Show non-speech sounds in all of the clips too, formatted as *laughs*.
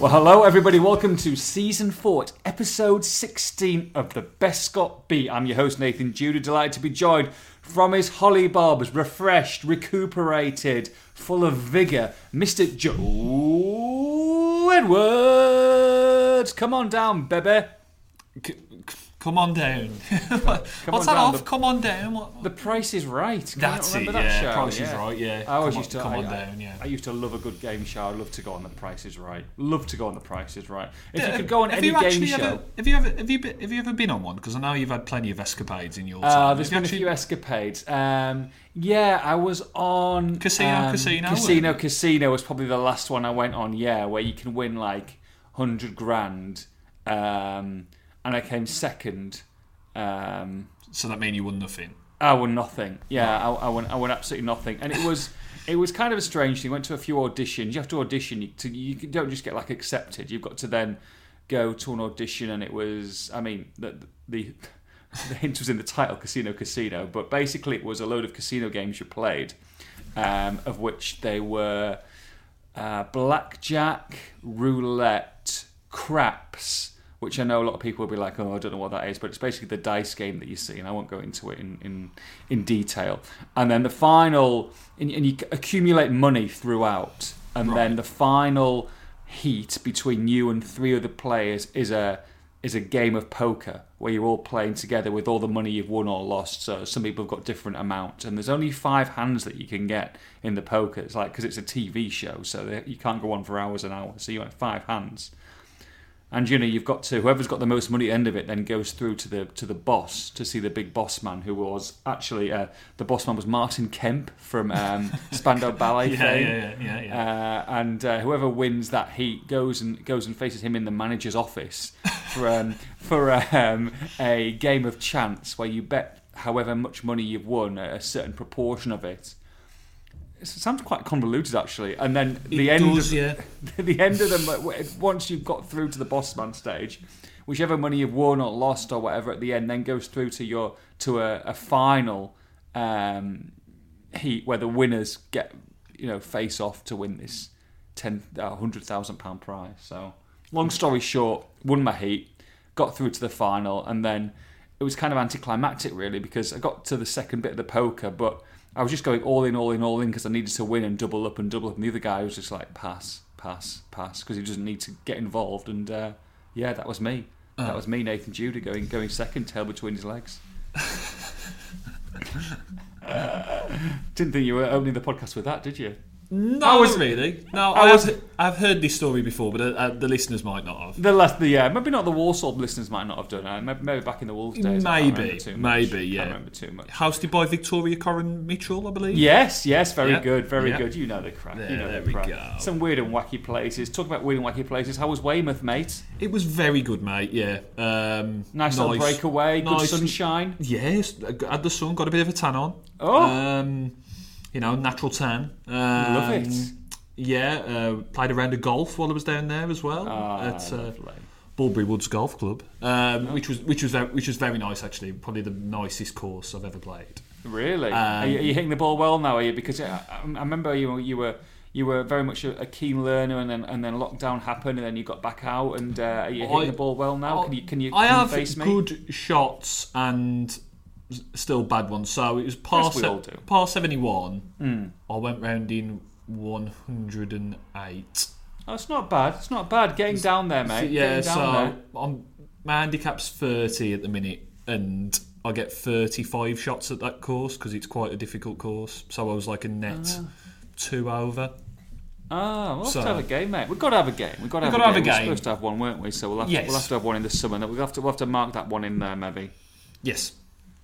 Well, hello, everybody. Welcome to season four, episode 16 of the Bescot Beat. I'm your host, Nathan Judah. Delighted to be joined from his holly bobs, refreshed, recuperated, full of vigour, Mr. Joe Edwards. Come on down, baby. Come on down. *laughs* What's on that down, off? the- Come on down. What? The Price is Right. Can you That's it. that Yeah, show? Price is Right. Yeah. I always come used on, to come I, on I- down. Yeah. I used to love a good game show. I love to go on the Price is Right. Love to go on the Price is Right. If you Yeah, could go on have any you game actually show. Ever, have you ever have you been, have you ever been on one? Because I know you've had plenty of escapades in your time. Uh, there's Have you been a few escapades. Um, yeah, I was on Casino, um, Casino, Casino, weren't Casino was probably the last one I went on. Yeah, where you can win like hundred grand, um, and I came second. Um, So that mean you won nothing. I won nothing. Yeah, I, I won. I won absolutely nothing, and it was. It was kind of a strange thing. Went to a few auditions. You have to audition. You, to, you don't just get like accepted. You've got to then go to an audition, and it was. I mean, the the, *laughs* the hint was in the title, Casino Casino. But basically, it was a load of casino games you played, um, of which they were uh, blackjack, roulette, craps, which I know a lot of people will be like, oh, I don't know what that is, but it's basically the dice game that you see, and I won't go into it in, in, in detail. And then the final, and, and you accumulate money throughout, and then the final heat between you and three other players is a is a game of poker where you're all playing together with all the money you've won or lost. So some people have got different amounts, and there's only five hands that you can get in the poker. It's like because it's a TV show, so they, you can't go on for hours and hours. So you have five hands, and you know you've got to whoever's got the most money at the end of it then goes through to the to the boss to see the big boss man who was actually uh, the boss man was Martin Kemp from um, *laughs* Spandau Ballet Yeah, fame. yeah, yeah, yeah, yeah. Uh, and uh, whoever wins that heat goes and goes and faces him in the manager's office for um, *laughs* for um, a game of chance where you bet however much money you've won a certain proportion of it. It sounds quite convoluted actually, and then the It end does, of yeah. *laughs* the end of them once you've got through to the boss man stage, whichever money you've won or lost or whatever at the end then goes through to your to a, a final um, heat where the winners get you know face off to win this ten uh, hundred thousand pound prize. So long story short, won my heat, got through to the final, and then it was kind of anticlimactic really because I got to the second bit of the poker, but I was just going all in, all in, all in because I needed to win and double up and double up, and the other guy was just like pass, pass, pass because he doesn't need to get involved, and uh, yeah, that was me. That was me, Nathan Judah, going going second, tail between his legs. *laughs* Didn't think you were opening the podcast with that, did you? No, I was- really. No, I I was- have, I've heard this story before, but uh, uh, the listeners might not have. The last, the yeah, maybe not the Walsall listeners might not have done it. Maybe, maybe back in the Wolves days. I Maybe, maybe, yeah. Can't remember too much. Hosted by Victoria Corin Mitchell, I believe. Yes, yes, very Yeah. good, very Yeah. good. You know the crack. There- you know there the we crack. go. Some weird and wacky places. Talk about weird and wacky places. How was Weymouth, mate? It was very good, mate. Yeah. Um, Nice, little breakaway. Good nice- sunshine. Yes, had the sun, got a bit of a tan on. Oh. Um, you know, natural tan. Um, Love it. Yeah, uh, played a round of golf while I was down there as well Ah, at uh. Bulbury Woods Golf Club, um, which was which was very, which was very nice actually. Probably the nicest course I've ever played. Really? Um, are, you, are you hitting the ball well now? Are you? Because I, I I remember you you were you were very much a, keen learner, and then and then lockdown happened, and then you got back out. And uh, are you hitting I- the ball well now? Can you can you, I can you have face me? good shots and still bad ones. So it was past we all do. past seventy one. I went round in one hundred and eight. Oh, it's not bad. It's not bad. Getting down there, mate. Yeah, Getting down so I'm, my handicap's 30 at the minute, and I get 35 shots at that course because it's quite a difficult course. So I was like a net two over. Ah, we'll have So- to have a game, mate. We've got to have a game. We've got to have, We've a, got to game. have a We're supposed to have one, weren't we? So we'll have, Yes. to, we'll have to have one in the summer. We'll have to, we'll have to mark that one in there, maybe. Yes.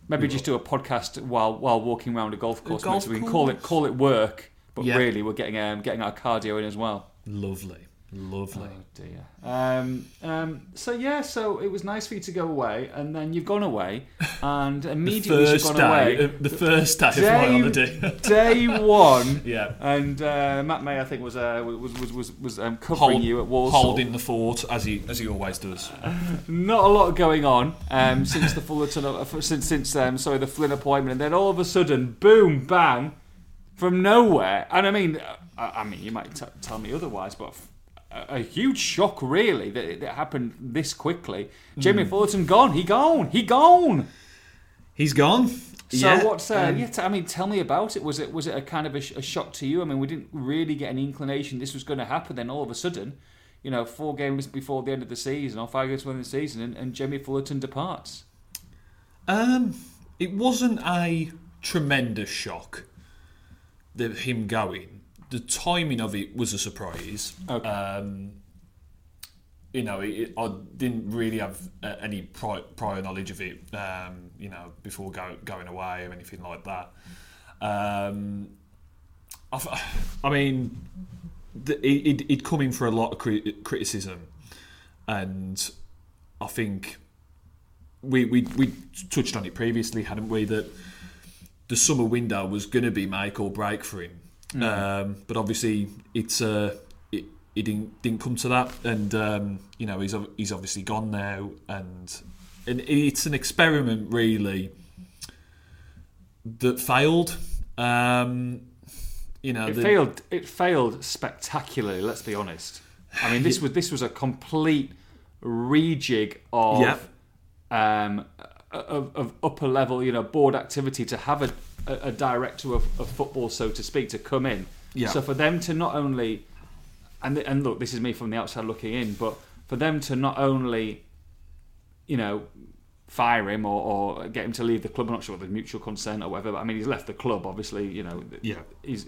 Maybe just do a podcast while while walking around a golf course. golf so we can call it call it work, but Yeah. really we're getting um, getting our cardio in as well. Lovely. Lovely. Oh dear. Um, um, so yeah, so it was nice for you to go away, and then you've gone away, *laughs* and immediately as first you've gone day, away, uh, the first day of my day, holiday. *laughs* day one, *laughs* yeah. and uh, Matt May I think was uh, was was was, was um, covering Hold- you at Walsall. holding the fort as he as he always does. Not a lot going on um, since the Fullerton, uh, since since um, sorry the Flynn appointment, and then all of a sudden, boom, bang, from nowhere. And I mean, uh, I, I mean, you might t- tell me otherwise, but f- a, a huge shock, really, that it, that happened this quickly. Jamie Fullerton gone. He gone. He gone. He's gone. So yeah, what's uh, um, yeah? T- I mean, tell me about it. Was it was it a kind of a, sh- a shock to you? I mean, we didn't really get any inclination this was going to happen. Then all of a sudden, you know, four games before the end of the season, or five games before the the season, and, and Jamie Fullerton departs. Um, it wasn't a tremendous shock that him going. The timing of it was a surprise. Okay. Um, you know, it, I didn't really have uh, any prior, prior knowledge of it. Um, you know, before go, going away or anything like that. Um, I, *sighs* I mean, the, it, it, it come in for a lot of cri- criticism, and I think we, we we touched on it previously, hadn't we? That the summer window was going to be make or break for him, um, but obviously it's uh, it, it didn't didn't come to that, and um, you know he's he's obviously gone now, and and it's an experiment really that failed. Um, you know, It the- failed. It failed spectacularly. Let's be honest. I mean, this *sighs* was this was a complete rejig of Yeah. um, of, of upper level, you know, board activity to have a, a, a director of, of football, so to speak, to come in. Yeah. So for them to not only, and and look, this is me from the outside looking in, but for them to not only, you know, fire him or, or get him to leave the club. I'm not sure the mutual consent or whatever. But I mean, he's left the club. Obviously, you know. Yeah. He's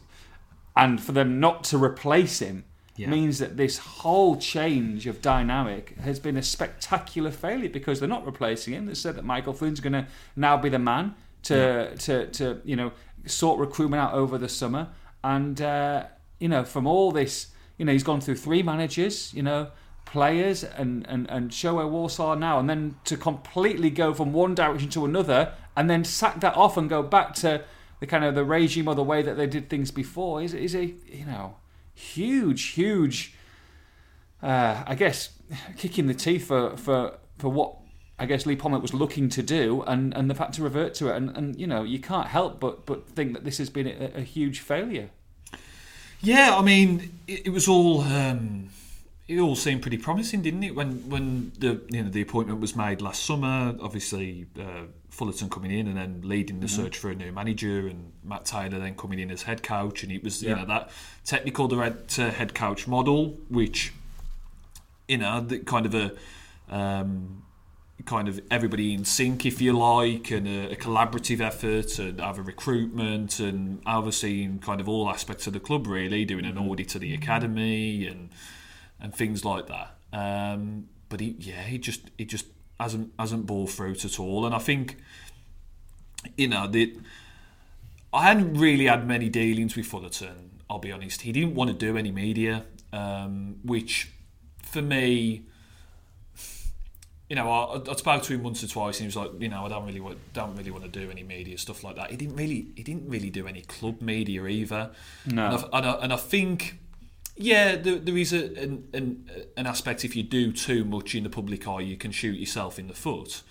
and for them not to replace him Yeah. means that this whole change of dynamic has been a spectacular failure because they're not replacing him. They said that Michael Flynn's going to now be the man to to to you know sort recruitment out over the summer. And uh, you know from all this you know he's gone through three managers you know players and and and show where Walsall are now and then to completely go from one direction to another and then sack that off and go back to the kind of the regime or the way that they did things before is is a you know huge huge uh, I guess kicking the teeth for for for what I guess Lee Pomlett was looking to do and and the fact to revert to it and and you know you can't help but but think that this has been a, a huge failure Yeah, I mean, it, it was all um, it all seemed pretty promising, didn't it? When when the you know the appointment was made last summer, obviously uh, Fullerton coming in and then leading the Mm-hmm. search for a new manager, and Matt Taylor then coming in as head coach, and it was you know that technical director head coach model, which you know the kind of a um, kind of everybody in sync, if you like, and a, a collaborative effort, and have a recruitment, and overseeing kind of all aspects of the club, really, doing an audit of the academy and and things like that. Um, but he, yeah, he just he just hasn't hasn't bore fruit at all, and I think you know the. I hadn't really had many dealings with Fullerton. I'll be honest. He didn't want to do any media, um, which for me, you know, I, I spoke to him once or twice, and he was like, you know, I don't really want, don't really want to do any media stuff like that. He didn't really, he didn't really do any club media either. No. and I, and I, and I think, yeah, there, there is a, an, an an aspect if you do too much in the public eye, you can shoot yourself in the foot.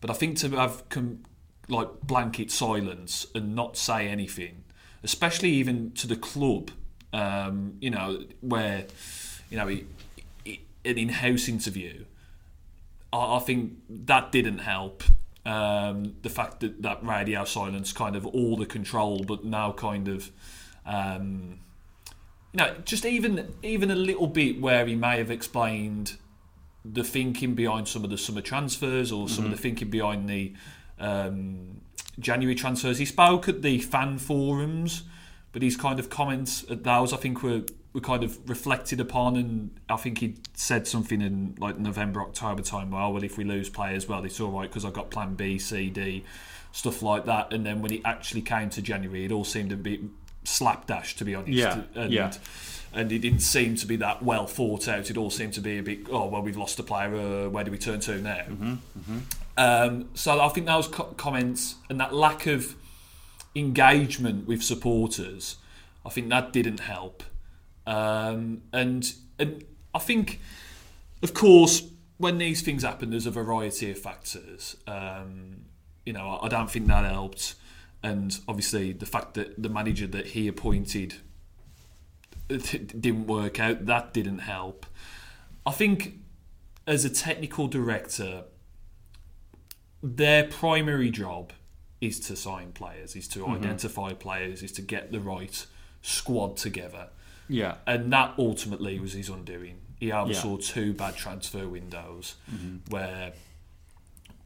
But I think to have com- like blanket silence and not say anything, especially even to the club, um, you know, where you know he, he, an in-house interview. I, I think that didn't help. Um, the fact that that radio silence kind of all the control, but now kind of. Um, you know, just even even a little bit where he may have explained the thinking behind some of the summer transfers or some of the thinking behind the um, January transfers. He spoke at the fan forums, but his kind of comments at those I think were were kind of reflected upon, and I think he said something in like November October time. Well, well, if we lose players, well, it's all right because I've got Plan B, C, D, stuff like that. And then when it actually came to January, it all seemed a bit slapdash, to be honest. Yeah, and, yeah. and it didn't seem to be that well thought out. It all seemed to be a bit, oh well, we've lost a player. Uh, where do we turn to now? Um, so I think those co- comments and that lack of engagement with supporters, I think that didn't help. Um, and and I think, of course, when these things happen, there's a variety of factors. Um, you know, I, I don't think that helped. And obviously, the fact that the manager that he appointed *laughs* didn't work out. That didn't help. I think as a technical director, their primary job is to sign players, is to Mm-hmm. identify players, is to get the right squad together. Yeah. And that ultimately was his undoing. He oversaw two bad transfer windows Mm-hmm. where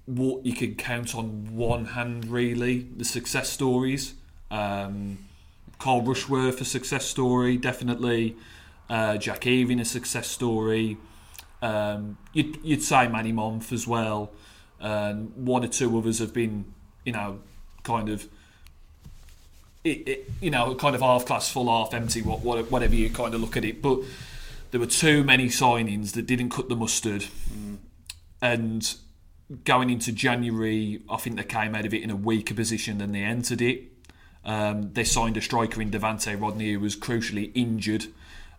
what you can count on one hand really the success stories. Um, Carl Rushworth a success story, definitely. Uh, Jack Earing a success story. Um, you'd, you'd say Manny Monthé as well. And one or two others have been, you know, kind of it, it, you know, kind of half glass full, half empty, what, what, whatever you kind of look at it. But there were too many signings that didn't cut the mustard. And going into January, I think they came out of it in a weaker position than they entered it. Um, they signed a striker in Devante Rodney who was crucially injured,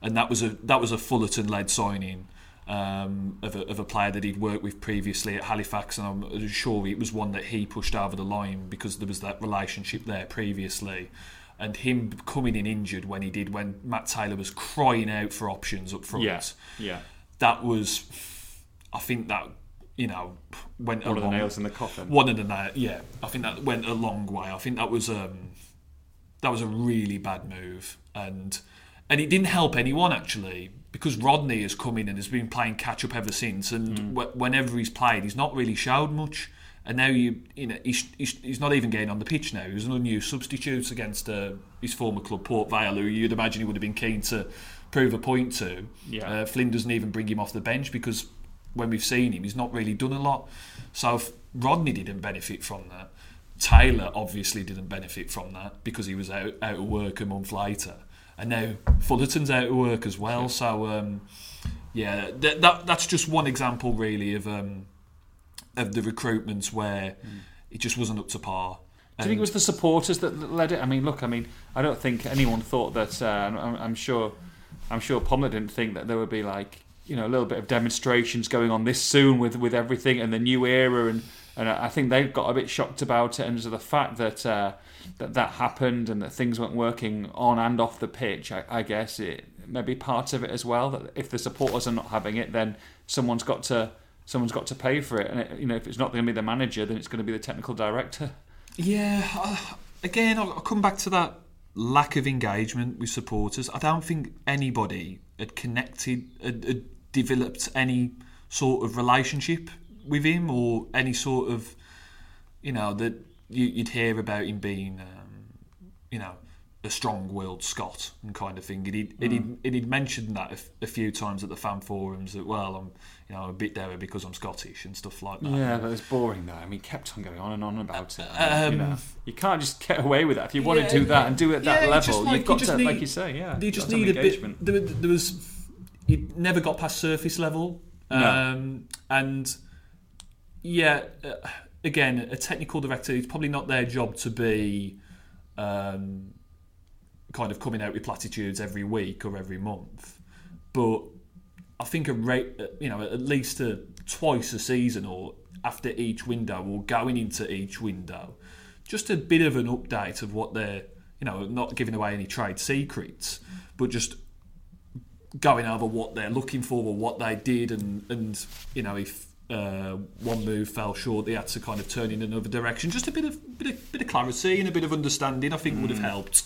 and that was a that was a Fullerton-led signing um, of, a, of a player that he'd worked with previously at Halifax, and I'm sure it was one that he pushed over the line because there was that relationship there previously. And him coming in injured when he did, when Matt Taylor was crying out for options up front, Yeah. Yeah. that was, I think that you know went One of the nails in the coffin. one of the nails, yeah. I think that went a long way. I think that was um, that was a really bad move, and and it didn't help anyone actually because Rodney has come in and has been playing catch up ever since. And wh- whenever he's played, he's not really showed much. And now you you know he's, he's, he's not even getting on the pitch now. He was an unused substitute against uh, his former club Port Vale, who you'd imagine he would have been keen to prove a point to. Yeah. Uh, Flynn doesn't even bring him off the bench because when we've seen him, he's not really done a lot. So if Rodney didn't benefit from that. Taylor obviously didn't benefit from that because he was out, out of work a month later. And now Fullerton's out of work as well. So, um, yeah, th- that, that's just one example, really, of um, of the recruitments where it just wasn't up to par. Do you think it was the supporters that led it? I mean, look, I mean, I don't think anyone thought that. Uh, I'm, I'm sure, I'm sure Pomlett didn't think that there would be like you know a little bit of demonstrations going on this soon with with everything and the new era and and I think they got a bit shocked about it and so the fact that uh, that that happened and that things weren't working on and off the pitch. I, I guess it maybe part of it as well. That if the supporters are not having it, then someone's got to someone's got to pay for it. And it, you know, if it's not going to be the manager, then it's going to be the technical director. Yeah, uh, again, I'll, I'll come back to that lack of engagement with supporters. I don't think anybody had connected, had, had developed any sort of relationship with him or any sort of, you know, that you, you'd hear about him being, um, you know, a strong-willed Scot and kind of thing. And he'd, and he'd, he'd mentioned that a, f- a few times at the fan forums that, well, I'm, you know, a bit dour because I'm Scottish and stuff like that. Yeah, that was boring though. I mean, he kept on going on and on about it. Um, you, know, you can't just get away with that. If you want Yeah, to do that and do it at that yeah, you level, like- you've got you to, need- like you say, yeah. You've just need a bit. There, there was, it never got past surface level, No. um, and yeah, uh, again, a technical director. It's probably not their job to be um, kind of coming out with platitudes every week or every month, but I think a rate, you know, at least a, twice a season or after each window or going into each window, just a bit of an update of what they're, you know, not giving away any trade secrets, but just going over what they're looking for or what they did, and and you know if. Uh, one move fell short. They had to kind of turn in another direction. Just a bit of bit of, bit of clarity and a bit of understanding. I think would have helped.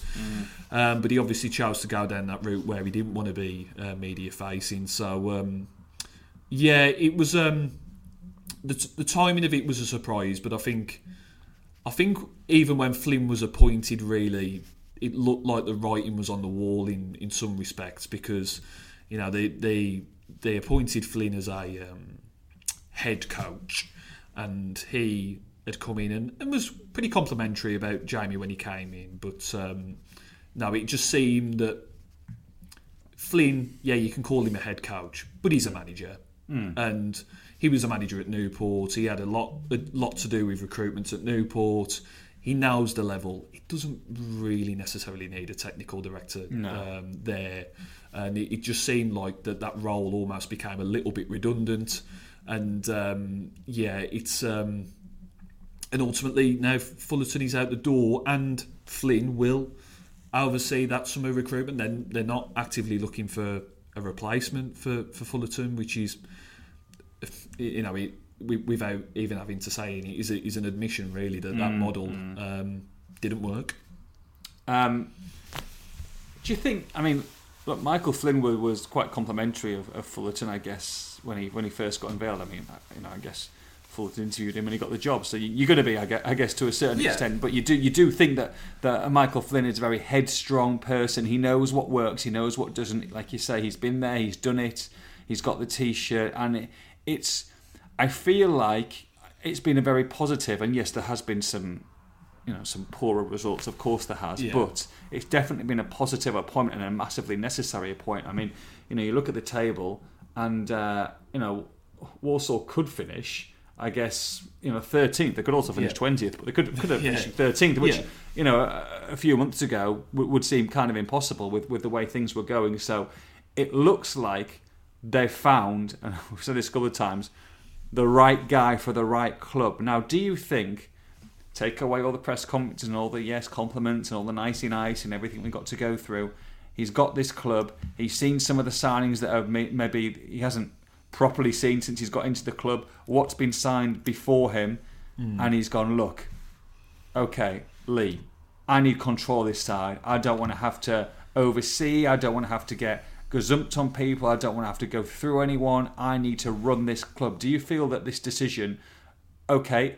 Um, but he obviously chose to go down that route where he didn't want to be uh, media facing. So um, yeah, it was um, the, the timing of it was a surprise. But I think I think even when Flynn was appointed, really, it looked like the writing was on the wall in, in some respects because you know they they they appointed Flynn as a um, head coach, and he had come in and, and was pretty complimentary about Jamie when he came in, but. Um, no, it just seemed that Flynn, yeah, you can call him a head coach, but he's a manager, and he was a manager at Newport. He had a lot, a lot to do with recruitment at Newport. He knows the level. He doesn't really necessarily need a technical director No. um, there, and it, it just seemed like that that role almost became a little bit redundant. And um, yeah, it's um, and ultimately now Fullerton is out the door, and Flynn will oversee that summer recruitment. Then they're not actively looking for a replacement for for Fullerton, which is you know we, without even having to say it is is an admission really that that mm, model mm. Um, didn't work. Um, do you think? I mean, look, Michael Flynn was quite complimentary of, of, Fullerton, I guess, when he when he first got unveiled. I mean, you know, I guess Fullerton interviewed him and he got the job, so you, are going to be, I guess, I guess, to a certain yeah. extent. But you do you do think that that Michael Flynn is a very headstrong person. He knows what works, he knows what doesn't. Like you say, he's been there, he's done it, he's got the T-shirt, and it, it's. I feel like it's been a very positive, and yes, there has been some you know some poorer results. Of course, there has, yeah. but it's definitely been a positive appointment and a massively necessary appointment. I mean, you know, you look at the table, and uh, you know, Walsall could finish. I guess you know thirteenth. They could also finish twentieth, yeah. but they could could have yeah. finished thirteenth, which you know a, a, few months ago w- would seem kind of impossible with with the way things were going. So it looks like they found, and *laughs* we've said this a couple of times, the right guy for the right club. Now, do you think? take away all the press comments and all the yes compliments and all the nicey nice and everything we got to go through. He's got this club. He's seen some of the signings that have maybe he hasn't properly seen since he's got into the club. What's been signed before him, mm. and he's gone. Look, okay, Lee, I need control of this side. I don't want to have to oversee. I don't want to have to get gazumped on people. I don't want to have to go through anyone. I need to run this club. Do you feel that this decision, okay,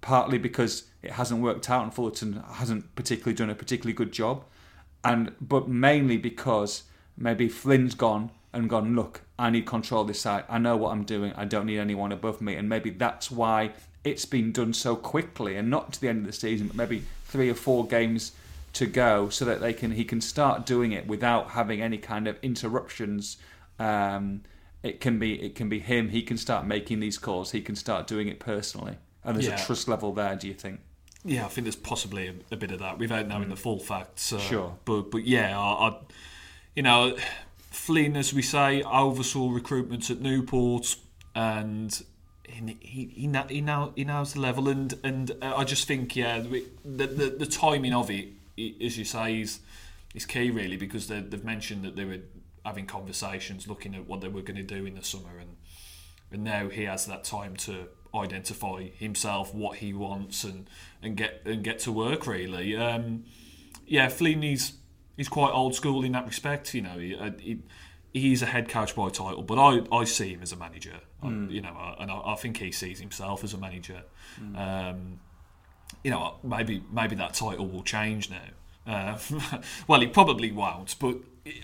partly because it hasn't worked out and Fullerton hasn't particularly done a particularly good job, and but mainly because maybe Flynn's gone and gone. Look, I need control of this side. I know what I'm doing. I don't need anyone above me, and maybe that's why it's been done so quickly and not to the end of the season, but maybe three or four games to go, so that they can he can start doing it without having any kind of interruptions. Um, it can be it can be him. He can start making these calls. He can start doing it personally. And there's yeah. a trust level there, do you think? Yeah, I think there's possibly a, a bit of that without knowing mm. the full facts. Uh, sure. But but yeah, I, I, you know, Flynn, as we say, oversaw recruitment at Newport, and he he he, he, now, he knows the level, and and uh, I just think yeah, the, the the timing of it, as you say, is is key really because they, they've mentioned that they were having conversations, looking at what they were going to do in the summer, and and now he has that time to identify himself, what he wants, and and get and get to work really. Um, yeah, Flynn he's quite old school in that respect. You know, he, uh, he, he's a head coach by title, but I, I see him as a manager. Mm. I, you know, and I, I, think he sees himself as a manager. Mm. Um, you know, maybe maybe that title will change now. Uh, *laughs* well, it probably won't, but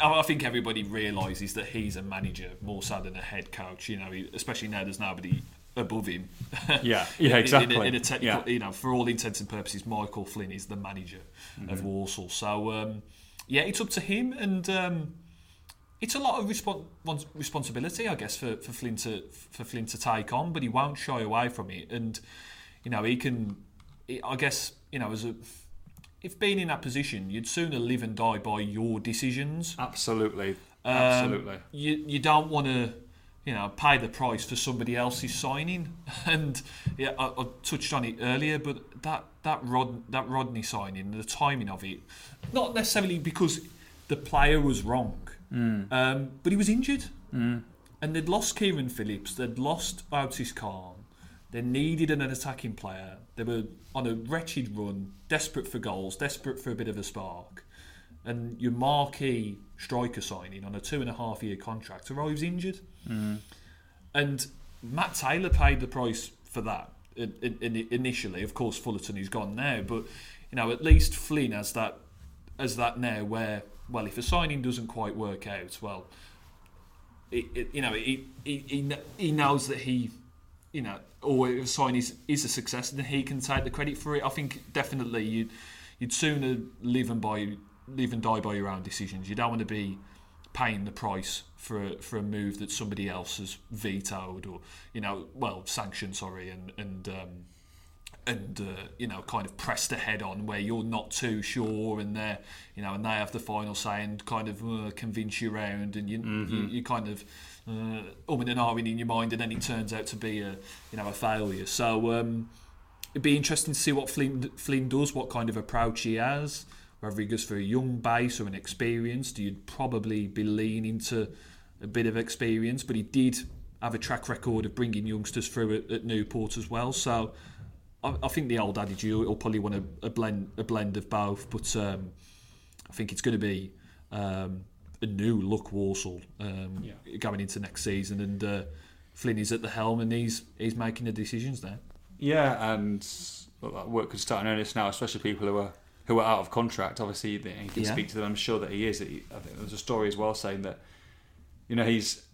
I think everybody realises that he's a manager more so than a head coach. You know, especially now there's nobody above him. Yeah, *laughs* yeah, exactly. in, a, in a technical, yeah. you know, for all intents and purposes, Michael Flynn is the manager mm-hmm. of Walsall. So um, yeah, it's up to him, and um, it's a lot of respons- responsibility, I guess, for, for Flynn to for Flynn to take on. But he won't shy away from it, and you know, he can. I guess you know, as a if being in that position, you'd sooner live and die by your decisions. Absolutely, um, absolutely. You you don't want to you know, pay the price for somebody else's signing. *laughs* And yeah, I, I, touched on it earlier, but that that Rod that Rodney signing, the timing of it, not necessarily because the player was wrong, mm. um, but he was injured, mm. and they'd lost Kieran Phillips, they'd lost Otis Khan, they needed an attacking player. They were on a wretched run, desperate for goals, desperate for a bit of a spark, and your marquee striker signing on a two and a half year contract arrives injured. Mm. And Matt Taylor paid the price for that initially. Of course, Fullerton is gone now, but you know at least Flynn has that as that now where well if a signing doesn't quite work out, well, it, it, you know he, he he knows that he you know or if a sign is is a success, then he can take the credit for it. I think definitely you'd you'd sooner live and by live and die by your own decisions. You don't want to be paying the price for a, for a move that somebody else has vetoed or you know well sanctioned sorry and and um, and uh, you know kind of pressed ahead on where you're not too sure and they you know and they have the final say and kind of uh, convince you around and you, mm-hmm. you, you kind of uh, um and ahhing in your mind and then it turns out to be a you know a failure so um, it'd be interesting to see what Flynn, Flynn does what kind of approach he has Rodriguez for a young base or an experienced, you'd probably be leaning to a bit of experience, but he did have a track record of bringing youngsters through at, at Newport as well. So I, I, think the old adage, you'll probably want a, a blend a blend of both, but um, I think it's going to be um, a new look Walsall um, yeah. going into next season, and uh, Flynn is at the helm and he's he's making the decisions there. Yeah, and work could start in earnest now, especially people who are who are out of contract. Obviously, he can yeah. speak to them. I'm sure that he is. I think there's a story as well saying that you know he's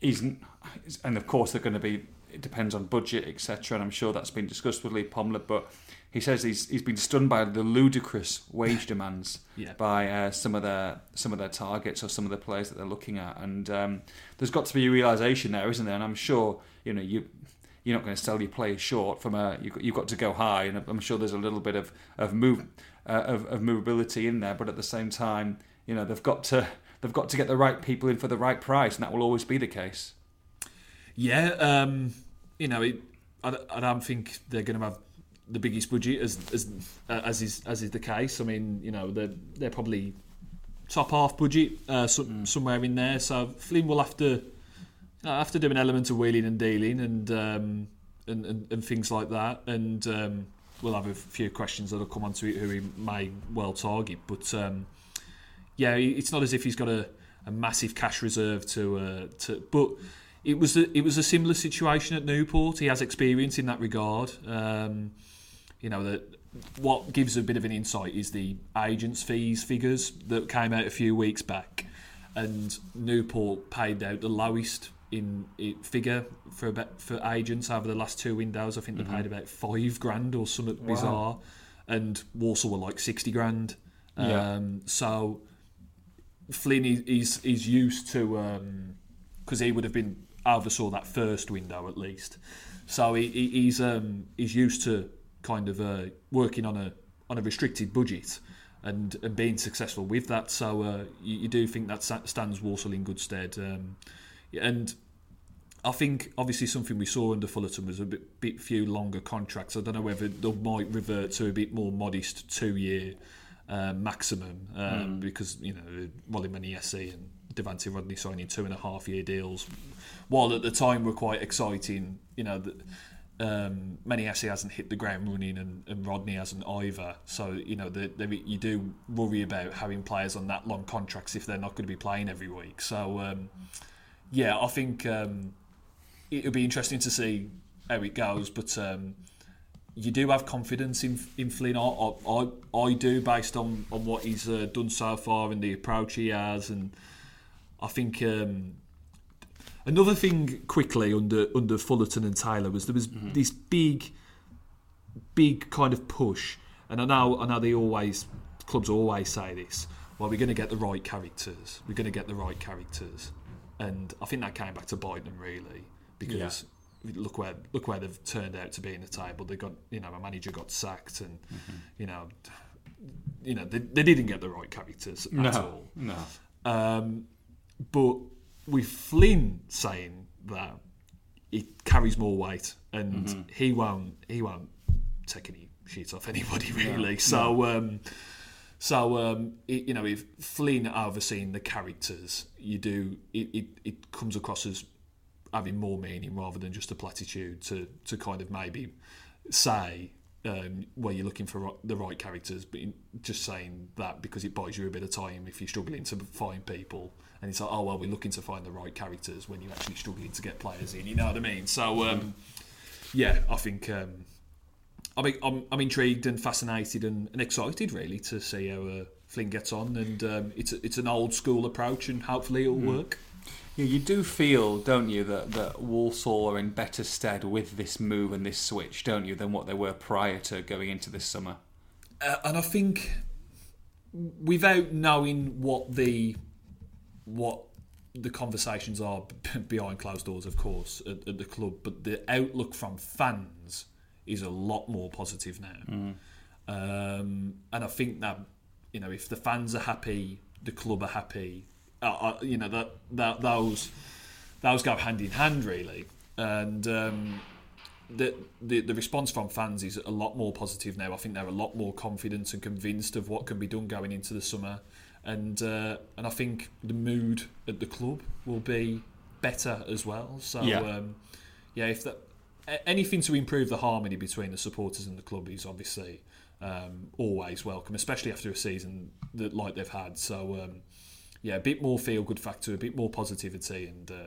he's and of course they're going to be. It depends on budget, etc. And I'm sure that's been discussed with Lee Pomlett, but he says he's he's been stunned by the ludicrous wage *laughs* demands yeah. by uh, some of their some of their targets or some of the players that they're looking at, and um, there's got to be a realization there, isn't there? And I'm sure you know you you're not going to sell your players short from a you've got, you've got to go high, and I'm sure there's a little bit of of move uh, of, of movability in there, but at the same time, you know they've got to *laughs* they've got to get the right people in for the right price, and that will always be the case. Yeah, um, you know, it, I, I don't think they're going to have the biggest budget as as uh, as is as is the case. I mean, you know, they're they're probably top half budget uh, so, mm. somewhere in there. So Flynn will have to uh, have to do an element of wheeling and dealing and um, and, and, and things like that. And um, we'll have a few questions that'll come onto it who he may well target. But um, yeah, it's not as if he's got a, a massive cash reserve to uh, to but it was a, it was a similar situation at Newport. He has experience in that regard. Um, you know that what gives a bit of an insight is the agents' fees figures that came out a few weeks back, and Newport paid out the lowest in, figure for about, for agents over the last two windows. I think mm-hmm. they paid about five grand or something wow. bizarre, and Walsall were like sixty grand. Yeah. Um, so Flynn is is used to because um, he would have been oversaw that first window at least. So he, he's um, he's used to kind of uh, working on a on a restricted budget and and being successful with that. So uh, you, you, do think that stands Walsall in good stead. Um, and I think obviously something we saw under Fullerton was a bit, bit few longer contracts. I don't know whether they might revert to a bit more modest two year uh, maximum um, mm. because you know Wally Maniesi and Devante Rodney signing two and a half year deals, while at the time were quite exciting. You know. The, um, Maniesi hasn't hit the ground running and, and Rodney hasn't either. So, you know, the, the, you do worry about having players on that long contracts if they're not going to be playing every week. So, um, yeah, I think um, it'll be interesting to see how it goes. But um, you do have confidence in, in Flynn. I, I, I do, based on, on what he's uh, done so far and the approach he has. And I think um, Another thing quickly under under Fullerton and Taylor was there was mm-hmm. this big, big kind of push, and I know I know they always clubs always say this. Well, we're going to get the right characters. We're going to get the right characters, and I think that came back to bite them really because yeah. look where look where they've turned out to be in the table. They got you know a manager got sacked, and mm-hmm. you know you know they, they didn't get the right characters at no, all. No, um, but with Flynn saying that it carries more weight and mm-hmm. he won't he won't take any shit off anybody *laughs* really. No, so no. Um, so um, it, you know if Flynn overseeing the characters, you do it, it, it comes across as having more meaning rather than just a platitude to to kind of maybe say um, where you're looking for the right characters, but just saying that because it buys you a bit of time if you're struggling to find people and it's like, oh well, we're looking to find the right characters when you're actually struggling to get players in. You know what I mean? So um, yeah, I think um, I mean, I'm, I'm intrigued and fascinated and, and, excited really to see how uh, Flynn gets on, and um, it's a, it's an old school approach, and hopefully it'll mm. work. Yeah, you do feel, don't you, that, that Walsall are in better stead with this move and this switch, don't you, than what they were prior to going into this summer? Uh, and I think without knowing what the what the conversations are behind closed doors, of course, at, at, the club, but the outlook from fans is a lot more positive now. Mm. Um, and I think that you know if the fans are happy, the club are happy. Uh, uh, you know that that those those go hand in hand really, and um, the, the the response from fans is a lot more positive now. I think they're a lot more confident and convinced of what can be done going into the summer, and uh, and I think the mood at the club will be better as well. So Yeah. um, yeah, if that anything to improve the harmony between the supporters and the club is obviously um, always welcome, especially after a season that like they've had. So um, yeah, a bit more feel good factor, a bit more positivity, and uh,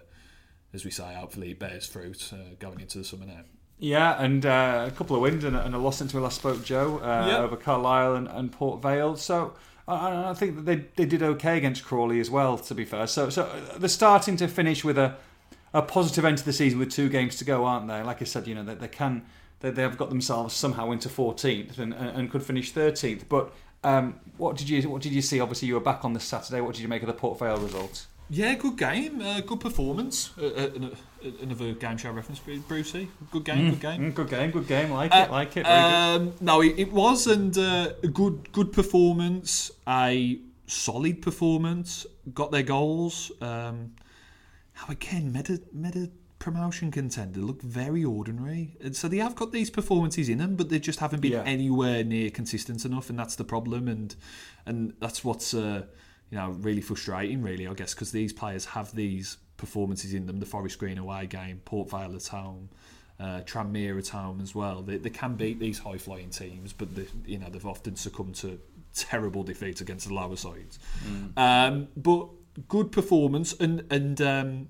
as we say, hopefully it bears fruit uh, going into the summer now. Yeah, and uh, a couple of wins and a, and a loss until we last spoke, Joe, uh, Yeah. over Carlisle and, and Port Vale. So I, I think that they, they did okay against Crawley as well, to be fair. So so they're starting to finish with a, a positive end to the season with two games to go, aren't they? Like I said, you know, they, they can they, they have got themselves somehow into 14th and, and, could finish 13th. But um, what did you what did you see? Obviously, you were back on this Saturday. What did you make of the Port Vale result? Yeah, good game, uh, good performance. Uh, uh, uh, another game show reference, Brucey. Good game, good game. Mm, good game, good game. Like Uh, it, like it. Um, no, it, it was, and uh, a good good performance, a solid performance. Got their goals. Um, now again, meta meta promotion contender look very ordinary, and so they have got these performances in them, but they just haven't been Yeah. anywhere near consistent enough, and that's the problem, and and that's what's uh, you know really frustrating, really, I guess, because these players have these performances in them. The Forest Green away game, Port Vale at home uh, Tranmere at home as well. They, they can beat these high flying teams, but they, you know they've often succumbed to terrible defeats against the lower sides. Um, but good performance, and and um,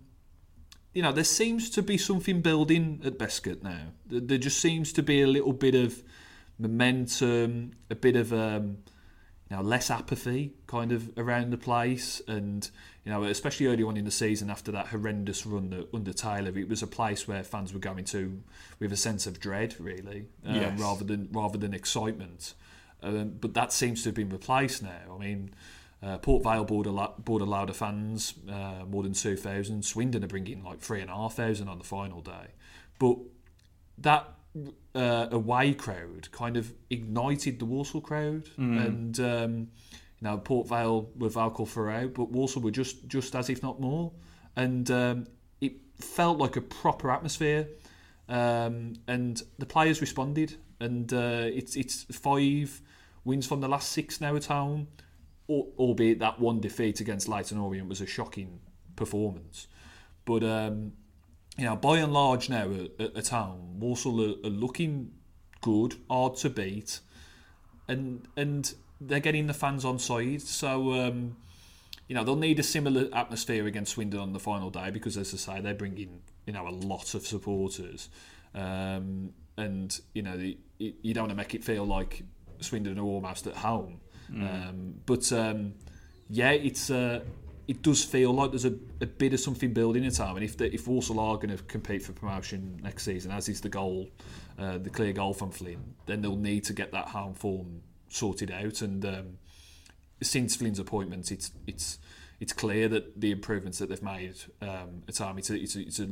you know there seems to be something building at Bescot now. There, there just seems to be a little bit of momentum, a bit of um, you know less apathy kind of around the place, and you know especially early on in the season after that horrendous run that, under Taylor, it was a place where fans were going to with a sense of dread, really, um, Yes. rather than rather than excitement. Um, but that seems to have been replaced now. I mean. Uh, Port Vale bought a, lo- bought a load of fans, uh, more than 2,000. Swindon are bringing like 3,500 on the final day. But that uh, away crowd kind of ignited the Walsall crowd, and um, you know Port Vale were vocal throughout, but Walsall were just just as if not more, and um, it felt like a proper atmosphere, um, and the players responded, and uh, it's it's five wins from the last six now at home, albeit that one defeat against Leyton Orient was a shocking performance, but. Um, you know, by and large now at, at, at home, Walsall are, are looking good, hard to beat, and and they're getting the fans on side. So um, you know they'll need a similar atmosphere against Swindon on the final day because, as I say, they bring in you know a lot of supporters, um, and you know the, you don't want to make it feel like Swindon are almost at home. Um, but um, yeah, it's. Uh, it does feel like there's a, a bit of something building at time, and if the, if Walsall are going to compete for promotion next season, as is the goal, uh, the clear goal from Flynn, then they'll need to get that home form sorted out. And um, since Flynn's appointment, it's it's it's clear that the improvements that they've made um, at time, it's a, it's, a, it's a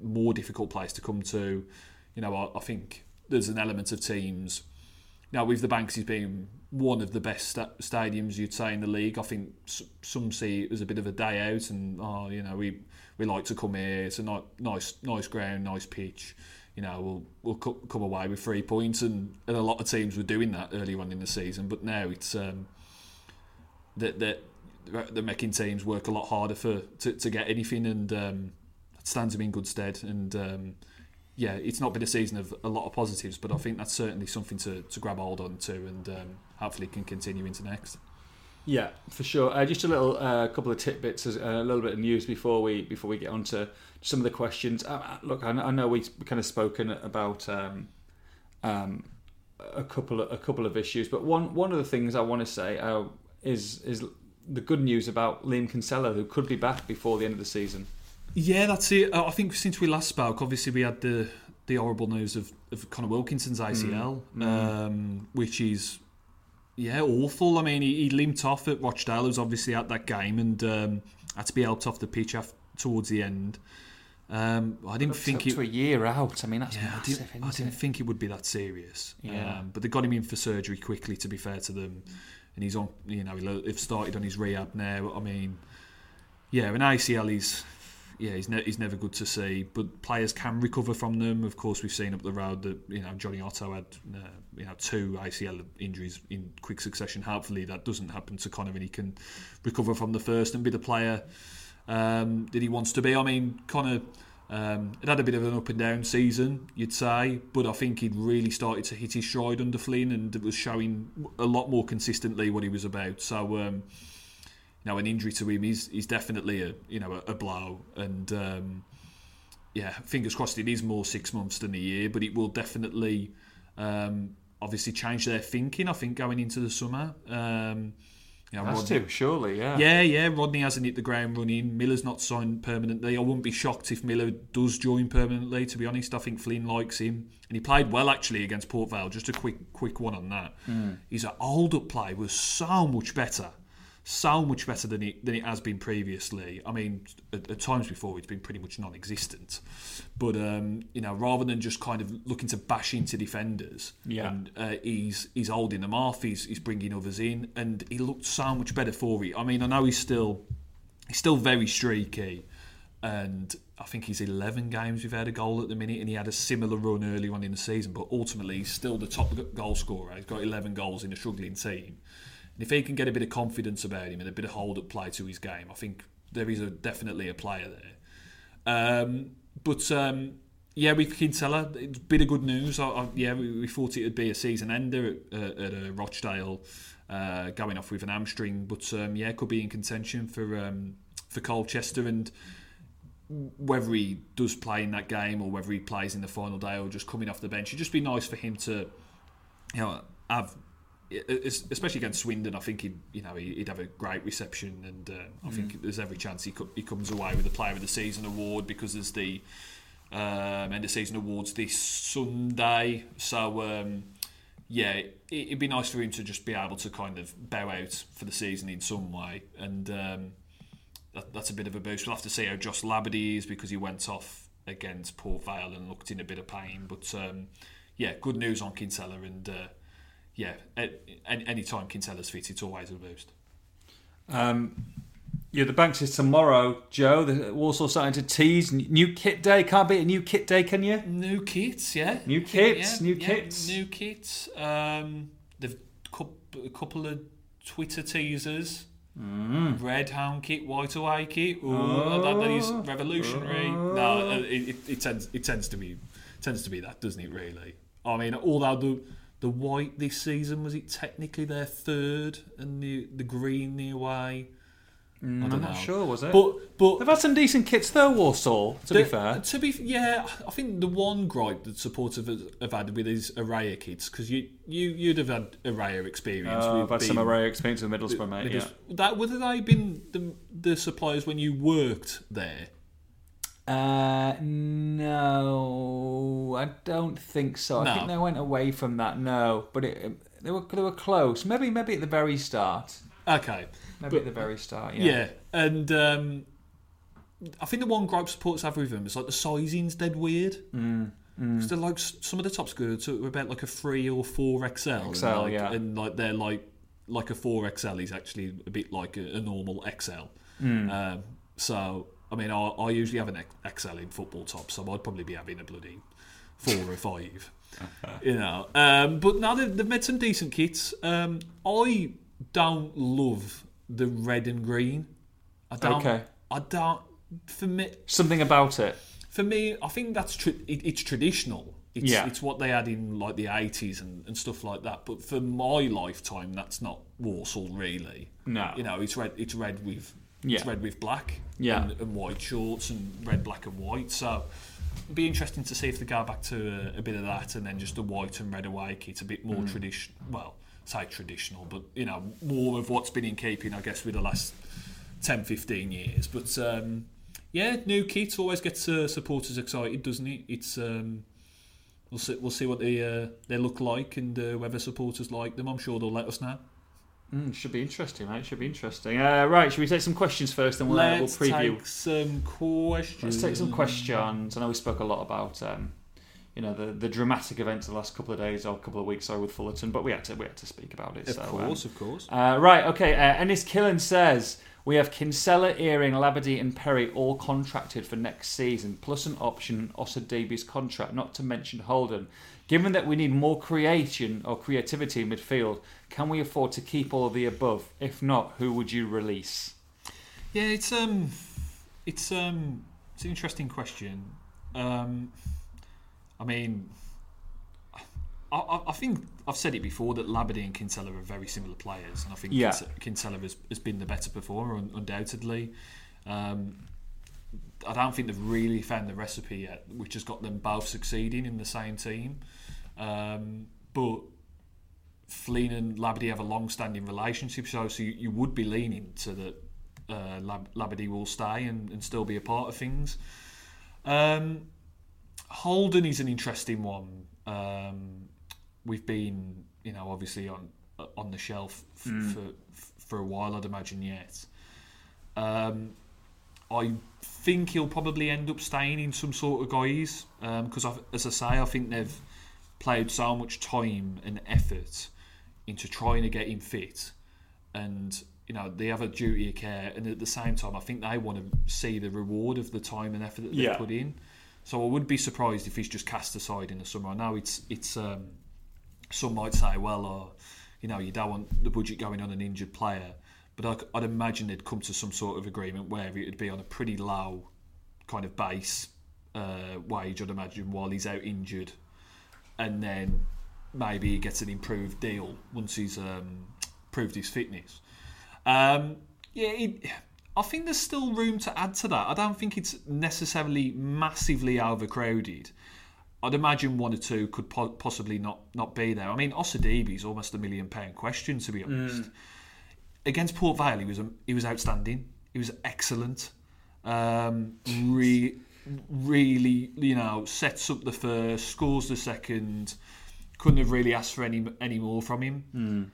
more difficult place to come to. You know, I, I think there's an element of teams. Now, with the Banksies being one of the best sta- stadiums you'd say in the league, I think s- some see it as a bit of a day out, and oh, you know, we we like to come here. It's a ni- nice nice ground, nice pitch. You know, we'll we'll co- come away with three points, and, and a lot of teams were doing that early on in the season. But now it's um, that they're making teams work a lot harder for to, to get anything, and um, it stands them in good stead. And um, yeah, it's not been a season of a lot of positives, but I think that's certainly something to, to grab hold on to, and um, hopefully can continue into next. Yeah, for sure. Uh, just a little uh, couple of tidbits, uh, a little bit of news before we before we get on to some of the questions. Uh, uh, look, I, know- I know we've kind of spoken about um, um, a couple of, a couple of issues, but one one of the things I want to say uh, is is the good news about Liam Kinsella, who could be back before the end of the season. Yeah, that's it. Uh, I think since we last spoke, obviously we had the the horrible news of, of Connor Wilkinson's ACL, Um, which is yeah awful. I mean, he, he limped off at Rochdale. He was obviously at that game and um, had to be helped off the pitch af- towards the end. Um, I didn't think it. to a year out. I mean, that's Yeah, I massive. I didn't it? think it would be that serious. Yeah. Um, but they got him in for surgery quickly. To be fair to them, and he's on. You know, they've started on his rehab now. I mean, yeah, an ACL is yeah, he's, ne- he's never good to see. But players can recover from them. Of course, we've seen up the road that you know Jonny Otto had uh, you know two ACL injuries in quick succession. Hopefully, that doesn't happen to Connor, and he can recover from the first and be the player um, that he wants to be. I mean, Connor. Um, it had a bit of an up and down season, you'd say, but I think he'd really started to hit his stride under Flynn and was showing a lot more consistently what he was about. So, um, now an injury to him is is definitely a you know a, a blow, and um, yeah, fingers crossed it is more six months than a year, but it will definitely um, obviously change their thinking. I think going into the summer. Um, you know, Rollin, to, surely, yeah. Yeah, yeah. Rollin hasn't hit the ground running. Miller's not signed permanently. I wouldn't be shocked if Miller does join permanently. To be honest, I think Flynn likes him, and he played well actually against Port Vale. Just a quick, quick one on that. Mm. His hold-up play was so much better so much better than it than it has been previously. I mean, at, at times before it's been pretty much non-existent, but um, you know, rather than just kind of looking to bash into defenders, yeah, and, uh, he's he's holding them off. He's he's bringing others in, and he looked so much better for it. I mean, I know he's still he's still very streaky, and I think he's 11 games without a goal at the minute, and he had a similar run early on in the season. But ultimately, he's still the top goal scorer. He's got 11 goals in a struggling team. And if he can get a bit of confidence about him and a bit of hold up play to his game, I think there is a, definitely a player there. Um, but um, yeah, with Kinsella, it's a bit of good news. I, I, yeah, we, we, thought it would be a season ender at, uh, at uh, Rochdale, uh, going off with an hamstring. But um, yeah, could be in contention for um, for Colchester and whether he does play in that game or whether he plays in the final day or just coming off the bench, it'd just be nice for him to, you know, have especially against Swindon, I think he'd you know he'd have a great reception, and uh, I mm. think there's every chance he co- he comes away with the Player of the Season award because there's the um, end of season awards this Sunday. So um, yeah, it, would be nice for him to just be able to kind of bow out for the season in some way, and um, that, that's a bit of a boost. We'll have to see how Josh Labadie is because he went off against Port Vale and looked in a bit of pain, but um, yeah, good news on Kinsella and. Uh, yeah, any time Kinsella's fit, it's always a boost. Um, yeah, the Banks is tomorrow, Joe. The Walsall starting to tease new kit day. Can't be a new kit day, can you? New kits, yeah. New kits, yeah, new yeah, kits, new kits. Um, they've a couple of Twitter teasers. Mm. Red hound kit, white away kit. Ooh, oh. that, that is revolutionary. Oh. No, it, it, it, tends it tends to be tends to be that, doesn't it? Really. I mean, although the the white this season was it technically their third, and the the green the away. Mm, I'm not sure, was it? But but they've had some decent kits though, Walsall, To the, be fair, to be yeah, I think the one gripe that supporters have had with his Erreà kits because you you you'd have had Erreà experience. Uh, I've had some Erreà experience with Middlesbrough, mate. Middlesbrough. Yeah. That would they been the the suppliers when you worked there? Uh, no, I don't think so. I think they went away from that. No, but it, they were they were close. Maybe maybe at the very start. Okay, maybe but, at the very start. Yeah, yeah. and um, I think the one gripe supports have with them is like the sizing's dead weird. Mm. Mm. they're like some of the top skirts are about like a three or four XL. XL, and like, yeah, and like they're like like a four XL is actually a bit like a, a normal XL. Mm. Um, so I mean, I, I usually have an XL in football top, so I'd probably be having a bloody four or five. you *laughs* know, um, but now they've, they've, made some decent kits. Um, I don't love the red and green. I don't. Okay. I don't. For me, something about it. For me, I think that's tra- it, it's traditional. It's, yeah. it's what they had in like the eighties and, and stuff like that. But for my lifetime, that's not Walsall really. No, you know, it's red. It's red with yeah. It's red with black yeah. and, and, white shorts and red, black and white. So it'd be interesting to see if they go back to a, a bit of that and then just the white and red away kit, a bit more mm. traditional. Well, say traditional, but you know, more of what's been in keeping, I guess, with the last 10, 15 years. But um, yeah, new kit always gets uh, supporters excited, doesn't it? It's um, we'll see, we'll see what they uh, they look like and uh, whether supporters like them. I'm sure they'll let us know. Mm, should be interesting, mate. Should be interesting. Uh, right, should we take some questions first, and we'll, uh, we'll preview. Take some questions. Let's take some questions. I know we spoke a lot about, um, you know, the, the dramatic events of the last couple of days or a couple of weeks, sorry, with Fullerton, but we had to we had to speak about it. Of so, course, um, of course. Uh, right, okay. Uh, Ennis Killen says, We have Kinsella, Earing, Labadie, and Perry all contracted for next season, plus an option on Osadebe's contract, not to mention Holden. Given that we need more creation or creativity in midfield, can we afford to keep all of the above? If not, who would you release? Yeah, it's um, it's um, it's an interesting question. Um, I mean, I, I, think I've said it before that Labadie and Kinsella are very similar players, and I think Yeah. Kinsella has, has been the better performer, un- undoubtedly. Um, I don't think they've really found the recipe yet, which has got them both succeeding in the same team. Um, but Flynn and Labadie have a long-standing relationship, so so you, you would be leaning to that uh, Lab- Labadie will stay and, and still be a part of things. Um, Holden is an interesting one. Um, we've been, you know, obviously on on the shelf f- for for a while. I'd imagine yet. Um, I think he'll probably end up staying in some sort of guise because, as I say, I think they've played so much time and effort into trying to get him fit, and you know they have a duty of care, and at the same time, I think they want to see the reward of the time and effort that they've Yeah. put in. So I would be surprised if he's just cast aside in the summer. I know it's it's um, some might say, well, uh, you know, you don't want the budget going on an injured player, but I'd imagine they'd come to some sort of agreement where it'd be on a pretty low kind of base uh, wage. I'd imagine while he's out injured, and then maybe he gets an improved deal once he's um, proved his fitness. Um, yeah, it, I think there's still room to add to that. I don't think it's necessarily massively overcrowded. I'd imagine one or two could po- possibly not, not be there. I mean, Osadebe's almost a million pound question to be honest. Against Port Vale, he was he was outstanding. He was excellent. Um, re- really, you know, sets up the first, scores the second. Couldn't have really asked for any any more from him.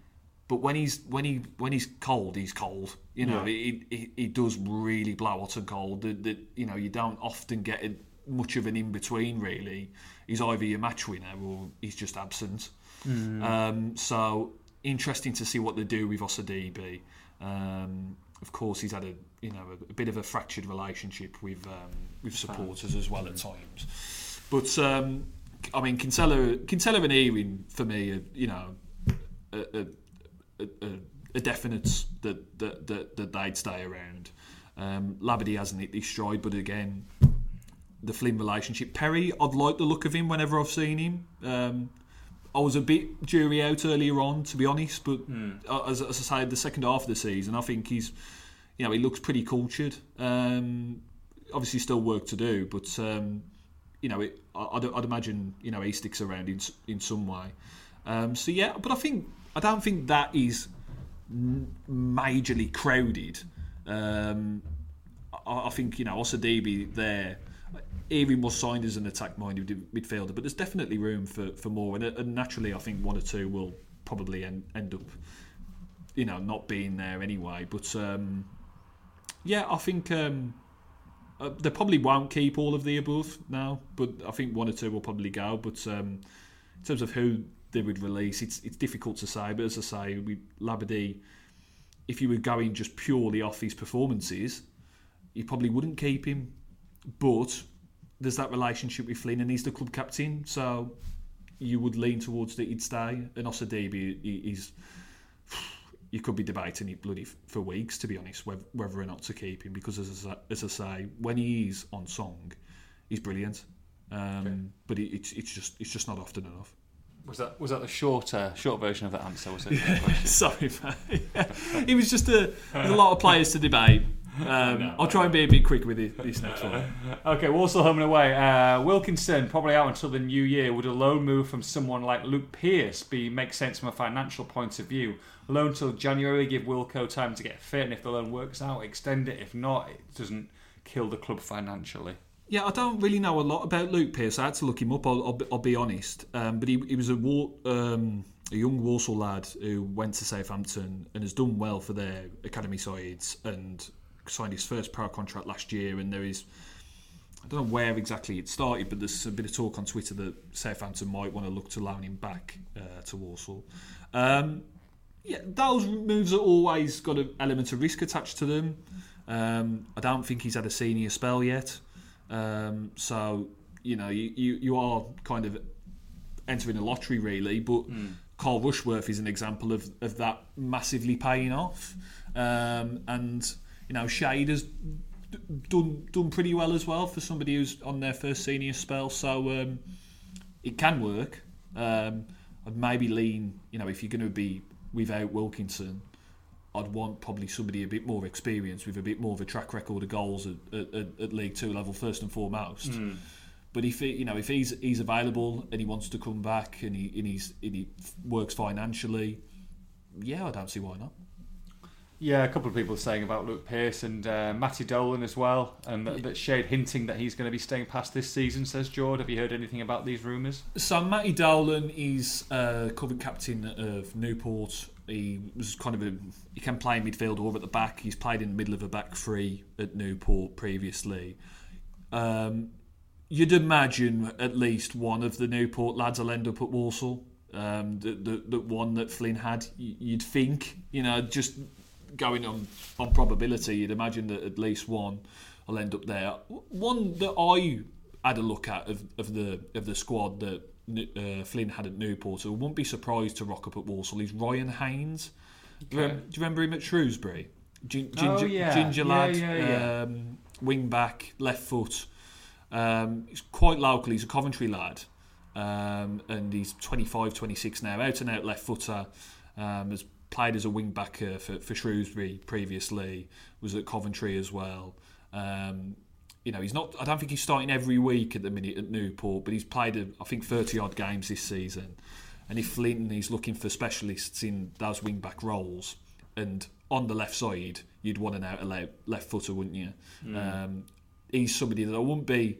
But when he's when he when he's cold, he's cold. You know, Yeah. he, he he does really blow hot and cold. That that you know you don't often get a, much of an in between. Really, he's either your match winner or he's just absent. Um, so interesting to see what they do with Osadebe. Um, of course, he's had a you know a, a bit of a fractured relationship with um, with supporters as well at times. But um, I mean, Kinsella, Kinsella and Earing for me, are, you know, a, a, a, definite that, that that that they'd stay around. Um, Labadie hasn't hit stride, but again, the Flynn relationship. Perry, I'd like the look of him whenever I've seen him. Um, I was a bit jury out earlier on, to be honest, but uh, as, as I say, the second half of the season, I think he's, you know, he looks pretty cultured. Um, obviously, still work to do, but um, you know, it, I, I'd, I'd imagine you know he sticks around in in some way. Um, so yeah, but I think I don't think that is majorly crowded. Um, I, I think you know Osadebe there. Evan was signed as an attack-minded midfielder, but there's definitely room for, for more, and, and naturally, I think one or two will probably end, end up, you know, not being there anyway. But um, yeah, I think um, uh, they probably won't keep all of the above now, but I think one or two will probably go. But um, in terms of who they would release, it's it's difficult to say. But as I say, with Labadie, if you were going just purely off his performances, you probably wouldn't keep him. But there's that relationship with Flynn, and he's the club captain, so you would lean towards that he'd stay. And Osadebe, he, he's *sighs* you could be debating it bloody for weeks, to be honest, whether, whether or not to keep him. Because as I, as I say, when he is on song, he's brilliant. Um, But it, it's it's just it's just not often enough. Was that was that the shorter short version of that answer? Was it? *laughs* *laughs* Sorry, mate. *laughs* it was just a a lot of players to debate. Um, I'll try and be a bit quick with this, this next one. *laughs* Okay, Walsall home and away. Uh, Wilkinson probably out until the new year. Would a loan move from someone like Luke Pierce be make sense from a financial point of view? Loan till January, give Wilco time to get fit, and if the loan works out, extend it. If not, it doesn't kill the club financially. Yeah, I don't really know a lot about Luke Pierce. I had to look him up. I'll, I'll, be, I'll be honest. Um, but he, he was a Wa- um, a young Walsall lad who went to Southampton and has done well for their academy sides and signed his first pro contract last year. And there is, I don't know where exactly it started, but there's a bit of talk on Twitter that Southampton might want to look to loan him back uh, to Walsall. Um, yeah, those moves are always got an element of risk attached to them. Um, I don't think he's had a senior spell yet, um, so you know you, you, you are kind of entering a lottery really. But mm. Carl Rushworth is an example of, of that massively paying off, um, and you know Shade has done done pretty well as well for somebody who's on their first senior spell. So um, it can work. Um, I'd maybe lean, you know, if you're going to be without Wilkinson, I'd want probably somebody a bit more experienced with a bit more of a track record of goals at, at, at League Two level first and foremost. Mm. But if you know if he's he's available and he wants to come back and he and, he's, and he works financially, yeah, I don't see why not. Yeah, a couple of people saying about Luke Pearce and uh, Matty Dolan as well, and that, that Shade hinting that he's going to be staying past this season. Says George, have you heard anything about these rumours? So Matty Dolan is uh, current captain of Newport. He was kind of a he can play midfield or at the back. He's played in the middle of a back three at Newport previously. Um, you'd imagine at least one of the Newport lads will end up at Walsall. Um, the, the the one that Flynn had, you'd think, you know, just going on on probability, you'd imagine that at least one will end up there. One that I had a look at of, of the of the squad that uh, Flynn had at Newport, so I wouldn't be surprised to rock up at Walsall. He's Ryan Haynes. Okay. Do, you remember him at Shrewsbury? Gin, ginger, oh, yeah. ginger lad, yeah, yeah. Um, wing back, left foot. Um, he's quite local. He's a Coventry lad, um, and he's 25, 26 now. Out and out left footer. Um, has played as a wing backer for, for Shrewsbury previously, was at Coventry as well. Um, you know, he's not. I don't think he's starting every week at the minute at Newport, but he's played, a, I think, thirty odd games this season. And if Flynn is looking for specialists in those wing back roles, and on the left side, you'd want an out left, left footer, wouldn't you? Mm. Um, he's somebody that I wouldn't be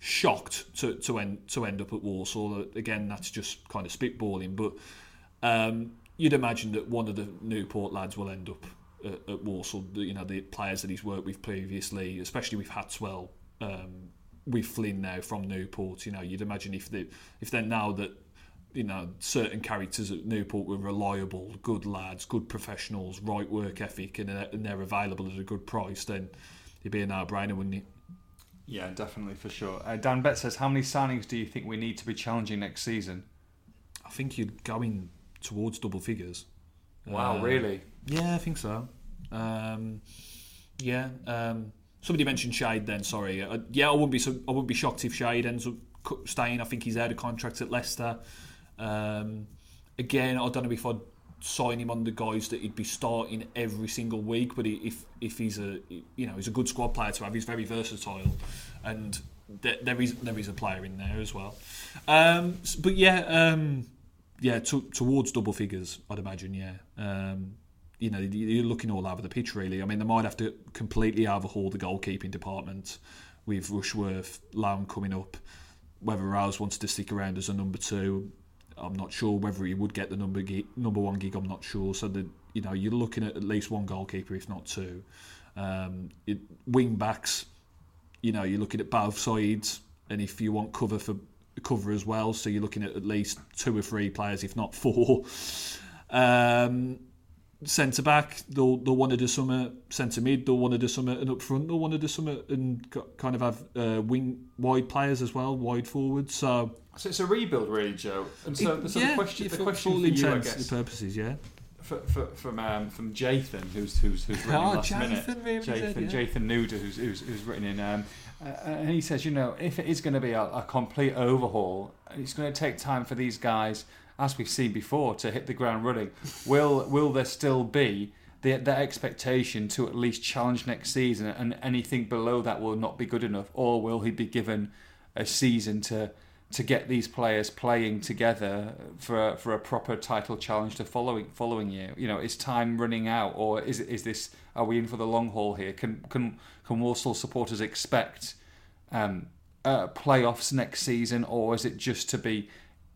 shocked to to end to end up at Walsall. Again, that's just kind of spitballing, but um, you'd imagine that one of the Newport lads will end up at, at Walsall. You know, the players that he's worked with previously, especially with Hatswell, um, with Flynn now from Newport. You know, you'd imagine if they if they're now that you know certain characters at Newport were reliable, good lads, good professionals, right work ethic, and, and they're available at a good price, then it'd be a no-brainer, wouldn't it? Yeah, definitely for sure. Uh, Dan Bett says, "How many signings do you think we need to be challenging next season?" I think you'd go in towards double figures. Wow, uh, really? Yeah, I think so. Um, yeah. Um, somebody mentioned Shade. Then, sorry. Uh, yeah, I wouldn't be. So, I wouldn't be shocked if Shade ends up staying. I think he's out of contract at Leicester. Um, again, I don't know if I'd sign him on the guys that he'd be starting every single week. But if if he's a you know he's a good squad player to have, he's very versatile, and there is there is a player in there as well. Um, but yeah. Yeah, to, towards double figures, I'd imagine. Yeah, um, you know, you're looking all over the pitch really. I mean, they might have to completely overhaul the goalkeeping department with Rushworth, Lown coming up. Whether Rouse wants to stick around as a number two, I'm not sure. Whether he would get the number gig, number one gig, I'm not sure. So that you know, you're looking at at least one goalkeeper, if not two. Um, it, wing backs, you know, you're looking at both sides, and if you want cover for cover as well. So you're looking at at least two or three players, if not four. Um, centre back, they'll they'll want to do something. Centre mid, they'll want to do something, and up front, they'll want to do something, and kind of have uh, wing wide players as well, wide forwards. So. So it's a rebuild, really, Joe. And so, it, so yeah, the question, the question for you, I guess, purposes, yeah. For, for, from um, from Jathan, who's who's who's *laughs* written oh, last Jathan, minute. Really Jathan, did, yeah. Jathan Nuda, who's, who's, who's written in um, uh, and he says, you know, if it is going to be a, a complete overhaul, it's going to take time for these guys, as we've seen before, to hit the ground running. *laughs* will will there still be the, the expectation to at least challenge next season, and anything below that will not be good enough, or will he be given a season to to get these players playing together for a, for a proper title challenge to following following year? You know, is time running out, or is is this are we in for the long haul here? Can can can Walsall supporters expect um, uh, playoffs next season, or is it just to be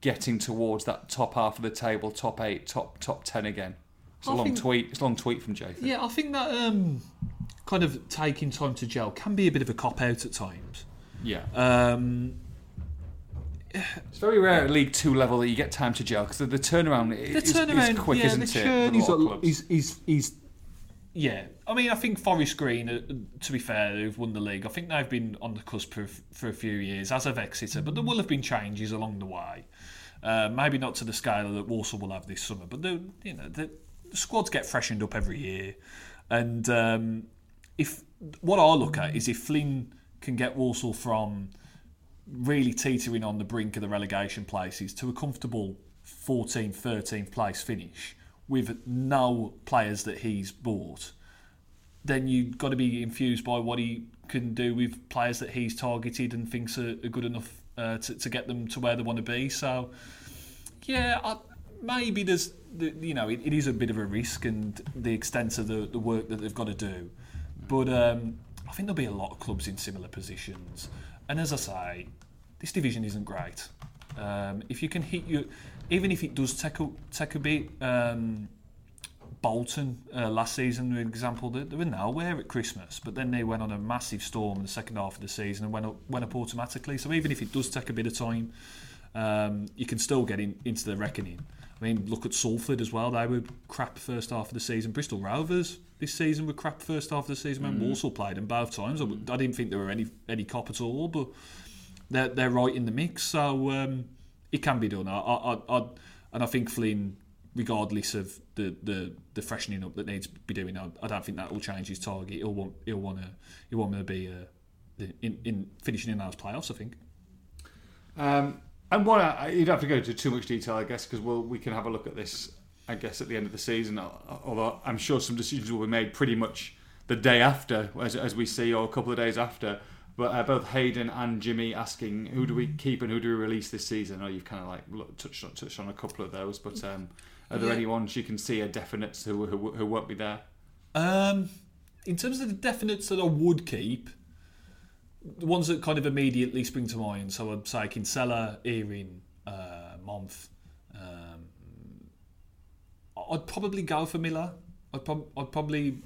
getting towards that top half of the table, top eight, top top ten again? It's a long think, tweet. It's a long tweet from Jathan. Yeah, I think that um, kind of taking time to gel can be a bit of a cop out at times. Yeah. Um, It's very rare at League Two level that you get time to gel because the, the turnaround is, the is- turnaround, is quick, yeah, isn't it? churn with a is, lot yeah. I mean, I think Forest Green, uh, to be fair, who've won the league, I think they've been on the cusp for, for a few years, as have Exeter, but there will have been changes along the way. Uh, maybe not to the scale that Walsall will have this summer, but the, you know, the, the squads get freshened up every year. And um, if what I look at is if Flynn can get Walsall from really teetering on the brink of the relegation places to a comfortable 14th, 13th place finish with no players that he's bought, then you've got to be infused by what he can do with players that he's targeted and thinks are, are good enough uh, to, to get them to where they want to be. So, yeah, I, maybe there's, the, you know, it, it is a bit of a risk and the extent of the, the work that they've got to do. But um, I think there'll be a lot of clubs in similar positions. And as I say, this division isn't great. Um, if you can hit you, even if it does take a, take a bit, um, Bolton uh, last season, for example, they, they were nowhere at Christmas, but then they went on a massive storm in the second half of the season and went up, went up automatically. So even if it does take a bit of time, um, you can still get in, into the reckoning. I mean, look at Salford as well. They were crap first half of the season. Bristol Rovers this season were crap first half of the season when Walsall played them both times. I, I didn't think there were any any cop at all, but they're they're right in the mix. So um, it can be done. I, I, I, and I think Flynn, regardless of the, the, the freshening up that needs to be doing, I, I don't think that will change his target. He'll want he'll want to he'll want to be uh, in, in finishing in those playoffs. I think. Um, and one, I- you don't have to go into too much detail, I guess, because we'll, we can have a look at this, I guess, at the end of the season. Although I'm sure some decisions will be made pretty much the day after, as, as we see, or a couple of days after. But uh, both Hayden and Jimmy asking who do we keep and who do we release this season? I know you've kind of like look, touched on touched on a couple of those, but um, are there Yeah. any ones you can see a definite who, who, who won't be there? Um, in terms of the definites that I would keep, the ones that kind of immediately spring to mind. So I'd say Kinsella, Earing, uh, Monthé. Um, I'd probably go for Miller. I'd, prob- I'd probably,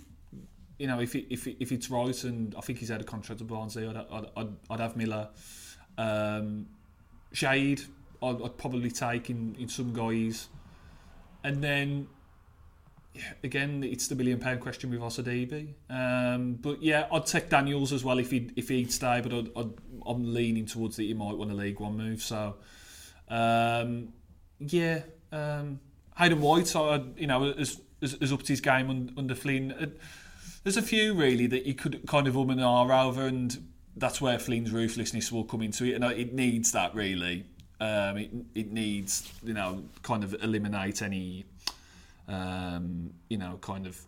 you know, if it, if it, if it's right, and I think he's had a contract with Barnsley, I'd, I'd, I'd, I'd have Miller. Um, Shade, I'd, I'd probably take in, in some guys. And then again, it's the million pound question with Osadebe. Um, but yeah, I'd take Daniels as well if he if he'd stay. But I'd, I'm leaning towards that he might want a League One move. So um, yeah, um, Hayden White, I, you know, has, has, has upped his game un, under Flynn. Uh, There's a few really that you could kind of um and ah over, and that's where Flynn's ruthlessness will come into it, and it needs that really. Um, it, it needs, you know, kind of eliminate any um, you know, kind of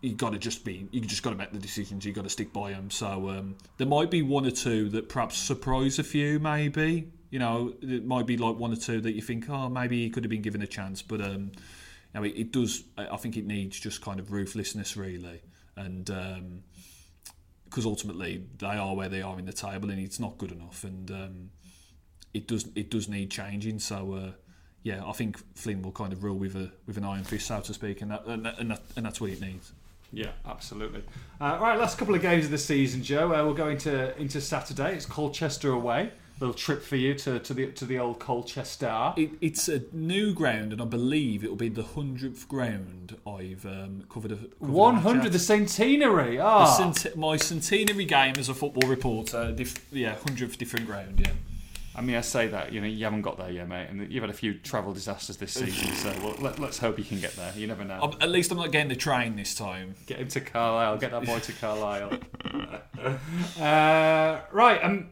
you got to just be you just got to make the decisions. You got to stick by them. So um, there might be one or two that perhaps surprise a few. Maybe you know it might be like one or two that you think, oh, maybe he could have been given a chance. But um, know, it, it does. I think it needs just kind of ruthlessness, really, and because ultimately they are where they are in the table, and it's not good enough, and um, it does it does need changing. So. Uh, yeah, I think Flynn will kind of rule with a with an iron fist, so to speak, and that, and, that, and, that, and that's what it needs. Yeah, absolutely. Uh, right, last couple of games of the season, Joe. Uh, we'll go into into Saturday. It's Colchester away. Little trip for you to, to the to the old Colchester. It, it's a new ground, and I believe it will be the hundredth ground I've um, covered. A, covered hundred, the centenary. The Ah, cent- my centenary game as a football reporter. Dif- yeah, hundredth different ground. Yeah. I mean, I say that you know you haven't got there yet, mate, and you've had a few travel disasters this season. so well, let, let's hope you can get there. You never know. I'm, at least I'm not getting the train this time. Get him to Carlisle. Get that boy to *laughs* Carlisle. *laughs* uh, right. Um,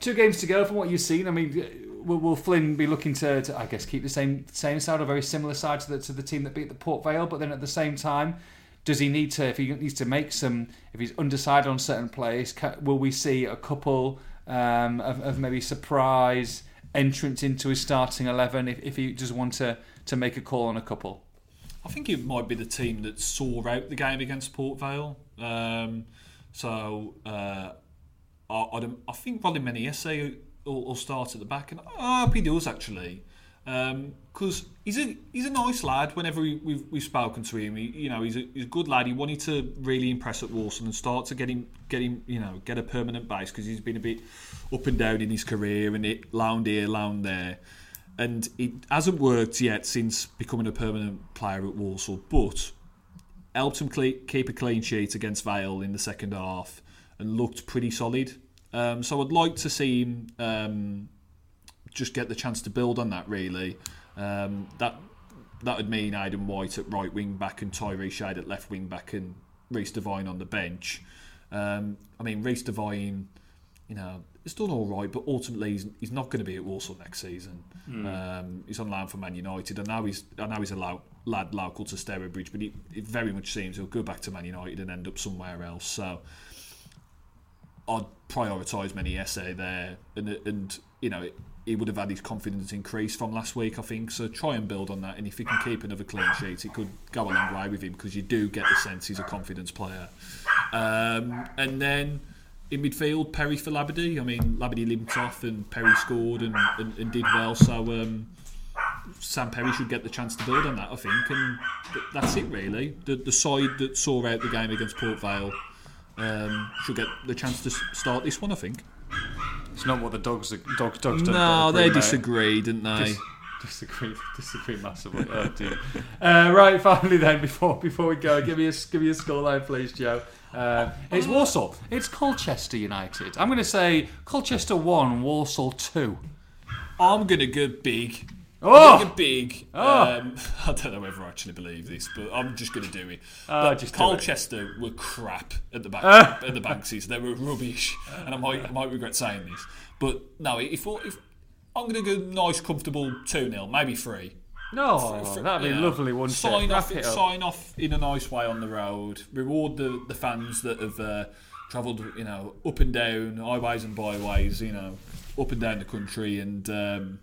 two games to go from what you've seen. I mean, will, will Flynn be looking to, to, I guess, keep the same same side or very similar side to the to the team that beat the Port Vale? But then at the same time, does he need to? If he needs to make some, if he's undecided on certain plays, will we see a couple um, of, of maybe surprise entrance into his starting eleven if, if he does want to to make a call on a couple? I think it might be the team that saw out the game against Port Vale. Um, so uh, I, I'd, I think Rollin Menayese will, will start at the back, and I hope he does actually. because um, he's a he's a nice lad. Whenever we, we've we've spoken to him, he, you know, he's a, he's a good lad. He wanted to really impress at Walsall and start to get him get him you know get a permanent base because he's been a bit up and down in his career and it lound here, lound there. And it hasn't worked yet since becoming a permanent player at Walsall, but helped him keep a clean sheet against Vale in the second half and looked pretty solid. Um, so I'd like to see him um, just get the chance to build on that. Really, um, that that would mean Hayden White at right wing back and Tyree Shade at left wing back and Reece Devine on the bench. Um, I mean, Reece Devine, you know, it's done all right, but ultimately he's, he's not going to be at Walsall next season. Mm. Um, he's on loan for Man United, and now he's I know he's a lo- lad local to Stourbridge, but it very much seems he'll go back to Man United and end up somewhere else. So I'd prioritise Menayese there, and and you know he would have had his confidence increase from last week, I think. So try and build on that, and if he can keep another clean sheet, it could go a long way with him because you do get the sense he's a confidence player. Um, and then in midfield, Perry for Labadie. I mean, Labadie limped off and Perry scored and, and, and did well. So um, Sam Perry should get the chance to build on that, I think. And that's it, really. The, the side that saw out the game against Port Vale um, should get the chance to start this one, I think. It's not what the dogs dogs dogs. No, they disagree, didn't they? Dis- disagree, *laughs* disagree massively. oh dear. Uh, right, finally then, *laughs* before before we go, give me a give me a scoreline, please, Joe. Uh, it's Walsall. It's Colchester United. I'm going to say Colchester one, Walsall two. I'm going to go big. Oh, big. Oh. Um, *laughs* I don't know whether I actually believe this, but I'm just going to do it. Uh, just Colchester were crap at the back uh. at the Banksies. They were rubbish, and I might I might regret saying this, but no. If, if I'm going to go nice, comfortable two 0 maybe three. No, for, for, that'd be yeah. lovely. One sign off, sign off in a nice way on the road. Reward the, the fans that have uh, travelled, you know, up and down, highways and byways, you know, up and down the country, and. Um,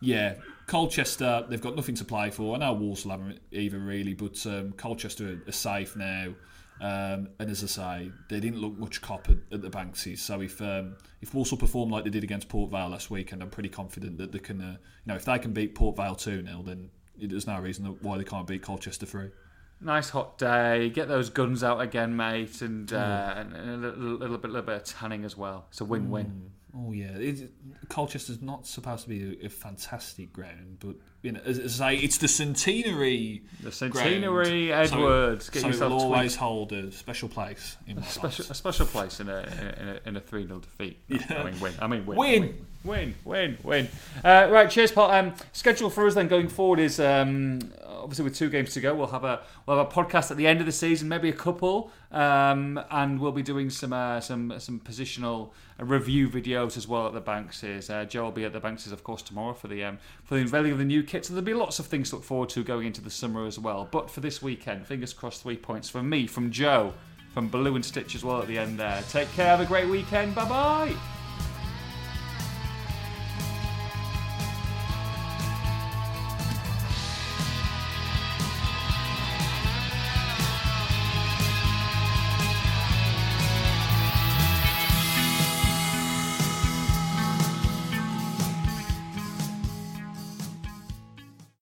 yeah, Colchester, they've got nothing to play for. I know Walsall haven't either, really, but um, Colchester are safe now. Um, and as I say, they didn't look much cop at, at the Banksies. So if um, if Walsall perform like they did against Port Vale last weekend, I'm pretty confident that they can, uh, you know, if they can beat Port Vale 2 0, then there's no reason why they can't beat Colchester 3. Nice hot day. Get those guns out again, mate, and, uh, and a little, little, bit, little bit of tanning as well. It's a win-win. Mm. Oh yeah, it, Colchester's not supposed to be a, a, fantastic ground, but you know, as, as I say, it's the centenary. The centenary ground, Edwards. So, Get so it'll always hold a special place in a special, a special place in a in a, in a three 0 defeat. *laughs* Yeah. I mean, win. I mean, win. Win. I mean, win, win, win. Uh, right, cheers, Paul. Um, schedule for us then going forward is um, obviously with two games to go. We'll have a we'll have a podcast at the end of the season, maybe a couple, um, and we'll be doing some uh, some some positional review videos as well at the Banksies. Uh, Joe will be at the Banksies, of course, tomorrow for the um, for the unveiling of the new kit. So there'll be lots of things to look forward to going into the summer as well. But for this weekend, fingers crossed, three points from me, from Joe, from Blue and Stitch as well at the end there. Take care. Have a great weekend. Bye bye.